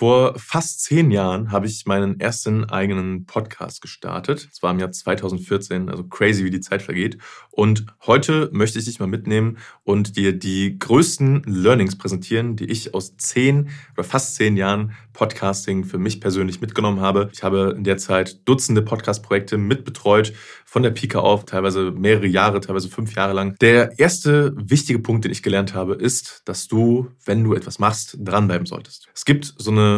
Vor fast zehn Jahren habe ich meinen ersten eigenen Podcast gestartet. Es war im Jahr 2014, also crazy, wie die Zeit vergeht. Und heute möchte ich dich mal mitnehmen und dir die größten Learnings präsentieren, die ich aus zehn oder fast zehn Jahren Podcasting für mich persönlich mitgenommen habe. Ich habe in der Zeit Dutzende Podcast-Projekte mitbetreut, von der Pika auf, teilweise mehrere Jahre, teilweise fünf Jahre lang. Der erste wichtige Punkt, den ich gelernt habe, ist, dass du, wenn du etwas machst, dranbleiben solltest. Es gibt so eine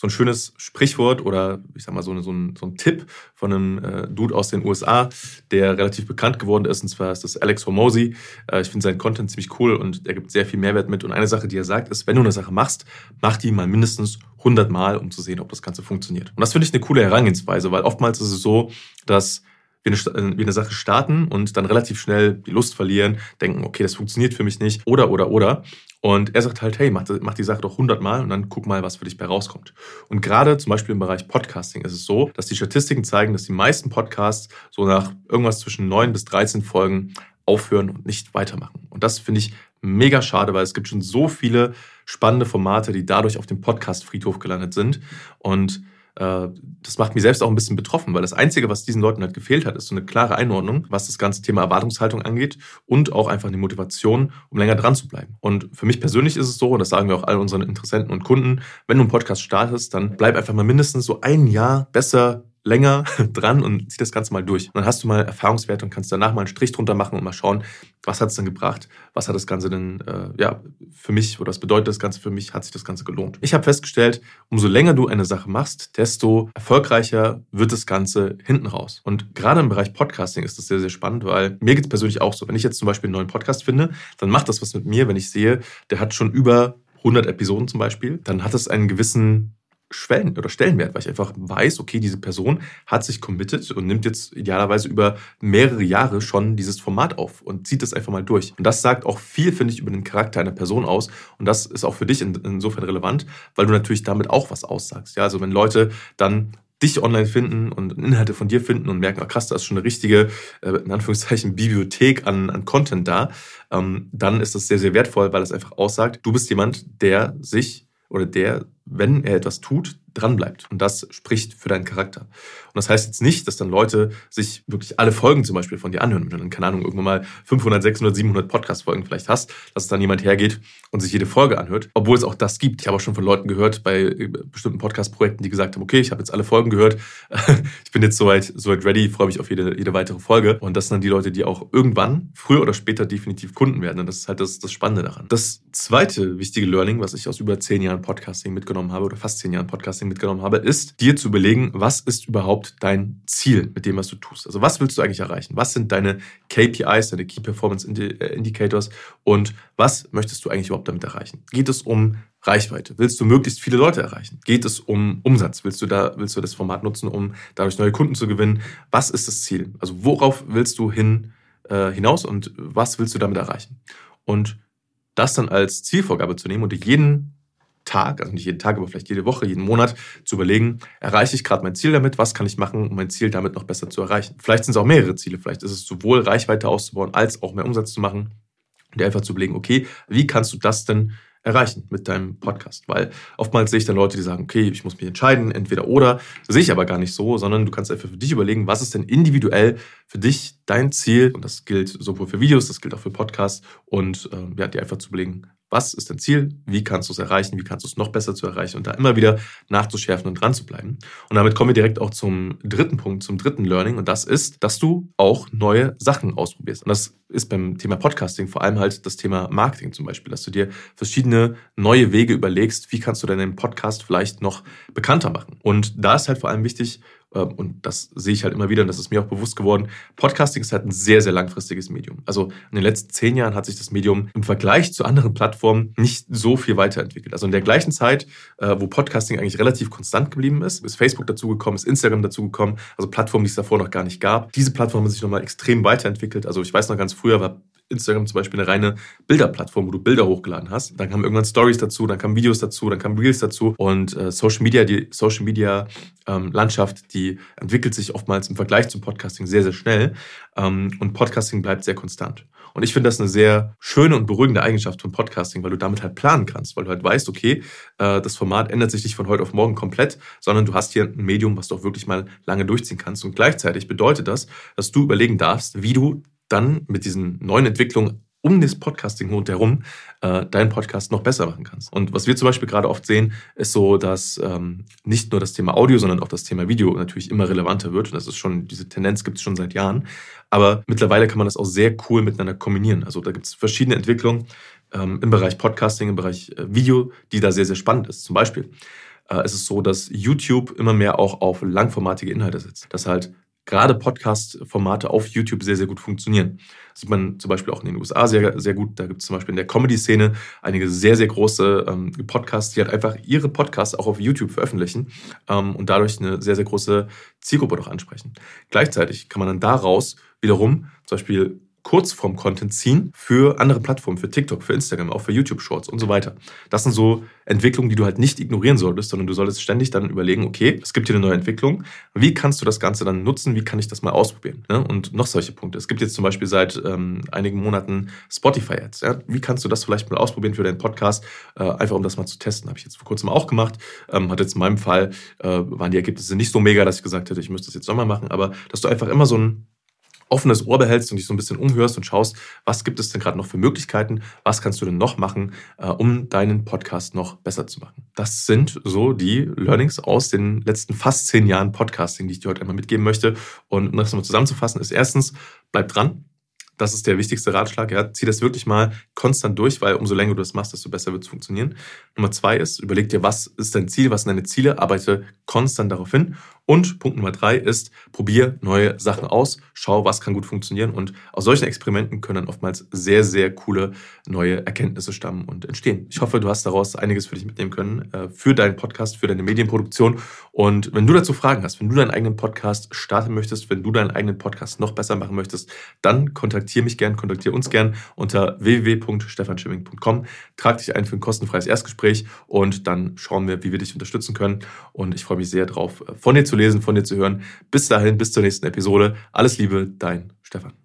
so ein schönes Sprichwort oder ich sag mal so, eine, so, ein, so ein Tipp von einem äh, Dude aus den USA, der relativ bekannt geworden ist, und zwar ist das Alex Hormozy. Äh, ich finde seinen Content ziemlich cool und er gibt sehr viel Mehrwert mit. Und eine Sache, die er sagt, ist, wenn du eine Sache machst, mach die mal mindestens 100 Mal, um zu sehen, ob das Ganze funktioniert. Und das finde ich eine coole Herangehensweise, weil oftmals ist es so, dass wir eine, wir eine Sache starten und dann relativ schnell die Lust verlieren, denken, okay, das funktioniert für mich nicht, oder, oder, oder. Und er sagt halt, hey, mach, mach die Sache doch 100 Mal und dann guck mal, was für dich bei rauskommt. Und gerade zum Beispiel im Bereich Podcasting ist es so, dass die Statistiken zeigen, dass die meisten Podcasts so nach irgendwas zwischen 9 bis 13 Folgen aufhören und nicht weitermachen. Und das finde ich mega schade, weil es gibt schon so viele spannende Formate, die dadurch auf dem Podcast-Friedhof gelandet sind. Und das macht mich selbst auch ein bisschen betroffen, weil das Einzige, was diesen Leuten halt gefehlt hat, ist so eine klare Einordnung, was das ganze Thema Erwartungshaltung angeht und auch einfach eine Motivation, um länger dran zu bleiben. Und für mich persönlich ist es so, und das sagen wir auch all unseren Interessenten und Kunden, wenn du einen Podcast startest, dann bleib einfach mal mindestens so ein Jahr besser länger dran und zieh das Ganze mal durch. Und dann hast du mal Erfahrungswerte und kannst danach mal einen Strich drunter machen und mal schauen, was hat es denn gebracht, was hat das Ganze denn äh, ja, für mich oder was bedeutet das Ganze für mich, hat sich das Ganze gelohnt. Ich habe festgestellt, umso länger du eine Sache machst, desto erfolgreicher wird das Ganze hinten raus. Und gerade im Bereich Podcasting ist das sehr, sehr spannend, weil mir geht es persönlich auch so. Wenn ich jetzt zum Beispiel einen neuen Podcast finde, dann macht das was mit mir, wenn ich sehe, der hat schon über 100 Episoden zum Beispiel, dann hat es einen gewissen Schwellen oder Stellenwert, weil ich einfach weiß, okay, diese Person hat sich committed und nimmt jetzt idealerweise über mehrere Jahre schon dieses Format auf und zieht das einfach mal durch. Und das sagt auch viel, finde ich, über den Charakter einer Person aus. Und das ist auch für dich insofern relevant, weil du natürlich damit auch was aussagst. Ja, also wenn Leute dann dich online finden und Inhalte von dir finden und merken, oh krass, da ist schon eine richtige, äh, in Anführungszeichen, Bibliothek an, an Content da, ähm, dann ist das sehr, sehr wertvoll, weil es einfach aussagt, du bist jemand, der sich oder der, wenn er etwas tut, dranbleibt. Und das spricht für deinen Charakter. Und das heißt jetzt nicht, dass dann Leute sich wirklich alle Folgen zum Beispiel von dir anhören. Wenn du dann, keine Ahnung, irgendwann mal 500, 600, 700 Podcast-Folgen vielleicht hast, dass dann jemand hergeht und sich jede Folge anhört. Obwohl es auch das gibt. Ich habe auch schon von Leuten gehört bei äh, bestimmten Podcast-Projekten, die gesagt haben, okay, ich habe jetzt alle Folgen gehört. ich bin jetzt soweit, soweit ready, freue mich auf jede, jede weitere Folge. Und das sind dann die Leute, die auch irgendwann, früher oder später definitiv Kunden werden. Und das ist halt das, das Spannende daran. Das zweite wichtige Learning, was ich aus über zehn Jahren Podcasting mitgenommen habe oder fast zehn Jahren Podcasting mitgenommen habe, ist, dir zu überlegen, was ist überhaupt dein Ziel mit dem, was du tust. Also was willst du eigentlich erreichen? Was sind deine KPIs, deine Key Performance äh, Indicators und was möchtest du eigentlich überhaupt damit erreichen? Geht es um Reichweite? Willst du möglichst viele Leute erreichen? Geht es um Umsatz? Willst du da, willst du das Format nutzen, um dadurch neue Kunden zu gewinnen? Was ist das Ziel? Also worauf willst du hin, äh, hinaus und was willst du damit erreichen? Und das dann als Zielvorgabe zu nehmen und jeden Tag, also nicht jeden Tag, aber vielleicht jede Woche, jeden Monat zu überlegen, erreiche ich gerade mein Ziel damit, was kann ich machen, um mein Ziel damit noch besser zu erreichen. Vielleicht sind es auch mehrere Ziele, vielleicht ist es sowohl Reichweite auszubauen, als auch mehr Umsatz zu machen und einfach zu überlegen, okay, wie kannst du das denn erreichen mit deinem Podcast. Weil oftmals sehe ich dann Leute, die sagen, okay, ich muss mich entscheiden, entweder oder. Das sehe ich aber gar nicht so, sondern du kannst einfach für dich überlegen, was ist denn individuell für dich dein Ziel? Und das gilt sowohl für Videos, das gilt auch für Podcasts. Und ähm, ja, dir einfach zu überlegen, was ist dein Ziel? Wie kannst du es erreichen? Wie kannst du es noch besser zu erreichen? Und da immer wieder nachzuschärfen und dran zu bleiben. Und damit kommen wir direkt auch zum dritten Punkt, zum dritten Learning. Und das ist, dass du auch neue Sachen ausprobierst. Und das ist beim Thema Podcasting vor allem halt das Thema Marketing zum Beispiel, dass du dir verschiedene neue Wege überlegst, wie kannst du deinen Podcast vielleicht noch bekannter machen. Und da ist halt vor allem wichtig, und das sehe ich halt immer wieder und das ist mir auch bewusst geworden, Podcasting ist halt ein sehr, sehr langfristiges Medium. Also in den letzten zehn Jahren hat sich das Medium im Vergleich zu anderen Plattformen nicht so viel weiterentwickelt. Also in der gleichen Zeit, äh, wo Podcasting eigentlich relativ konstant geblieben ist, ist Facebook dazugekommen, ist Instagram dazugekommen, also Plattformen, die es davor noch gar nicht gab. Diese Plattformen haben sich nochmal extrem weiterentwickelt. Also ich weiß noch ganz früher war Instagram zum Beispiel eine reine Bilderplattform, wo du Bilder hochgeladen hast. Dann kamen irgendwann Stories dazu, dann kamen Videos dazu, dann kamen Reels dazu und äh, Social Media, die Social Media ähm, Landschaft, die entwickelt sich oftmals im Vergleich zum Podcasting sehr, sehr schnell ähm, und Podcasting bleibt sehr konstant. Und ich finde das eine sehr schöne und beruhigende Eigenschaft von Podcasting, weil du damit halt planen kannst, weil du halt weißt, okay, äh, das Format ändert sich nicht von heute auf morgen komplett, sondern du hast hier ein Medium, was du auch wirklich mal lange durchziehen kannst. Und gleichzeitig bedeutet das, dass du überlegen darfst, wie du dann mit diesen neuen Entwicklungen um das Podcasting rundherum äh, deinen Podcast noch besser machen kannst. Und was wir zum Beispiel gerade oft sehen, ist so, dass ähm, nicht nur das Thema Audio, sondern auch das Thema Video natürlich immer relevanter wird. Und das ist schon, diese Tendenz gibt es schon seit Jahren. Aber mittlerweile kann man das auch sehr cool miteinander kombinieren. Also da gibt es verschiedene Entwicklungen ähm, im Bereich Podcasting, im Bereich äh, Video, die da sehr, sehr spannend ist. Zum Beispiel äh, ist es so, dass YouTube immer mehr auch auf langformatige Inhalte setzt. Dass halt gerade Podcast-Formate auf YouTube sehr, sehr gut funktionieren. Das sieht man zum Beispiel auch in den USA sehr, sehr gut. Da gibt es zum Beispiel in der Comedy-Szene einige sehr, sehr große ähm, Podcasts, die halt einfach ihre Podcasts auch auf YouTube veröffentlichen ähm, und dadurch eine sehr, sehr große Zielgruppe doch ansprechen. Gleichzeitig kann man dann daraus wiederum zum Beispiel Kurzform-Content ziehen für andere Plattformen, für TikTok, für Instagram, auch für YouTube-Shorts und so weiter. Das sind so Entwicklungen, die du halt nicht ignorieren solltest, sondern du solltest ständig dann überlegen, okay, es gibt hier eine neue Entwicklung, wie kannst du das Ganze dann nutzen, wie kann ich das mal ausprobieren? Ja? Und noch solche Punkte. Es gibt jetzt zum Beispiel seit ähm, einigen Monaten Spotify-Ads. Ja? Wie kannst du das vielleicht mal ausprobieren für deinen Podcast, äh, einfach um das mal zu testen? Habe ich jetzt vor kurzem auch gemacht. Ähm, hat jetzt in meinem Fall, äh, waren die Ergebnisse nicht so mega, dass ich gesagt hätte, ich müsste das jetzt nochmal machen, aber dass du einfach immer so ein offenes Ohr behältst und dich so ein bisschen umhörst und schaust, was gibt es denn gerade noch für Möglichkeiten, was kannst du denn noch machen, äh, um deinen Podcast noch besser zu machen. Das sind so die Learnings aus den letzten fast zehn Jahren Podcasting, die ich dir heute einmal mitgeben möchte. Und um das nochmal zusammenzufassen, ist erstens, bleib dran, das ist der wichtigste Ratschlag. Ja. Zieh das wirklich mal konstant durch, weil umso länger du das machst, desto besser wird es funktionieren. Nummer zwei ist, überleg dir, was ist dein Ziel, was sind deine Ziele, arbeite konstant darauf hin. Und Punkt Nummer drei ist, probier neue Sachen aus, schau, was kann gut funktionieren. Und aus solchen Experimenten können dann oftmals sehr, sehr coole neue Erkenntnisse stammen und entstehen. Ich hoffe, du hast daraus einiges für dich mitnehmen können, äh, für deinen Podcast, für deine Medienproduktion. Und wenn du dazu Fragen hast, wenn du deinen eigenen Podcast starten möchtest, wenn du deinen eigenen Podcast noch besser machen möchtest, dann kontaktiere mich gern, kontaktiere uns gern unter www.stefanschimming.com. Trag dich ein für ein kostenfreies Erstgespräch und dann schauen wir, wie wir dich unterstützen können. Und ich freue mich sehr drauf, von dir zu lesen, von dir zu hören. Bis dahin, bis zur nächsten Episode. Alles Liebe, dein Stefan.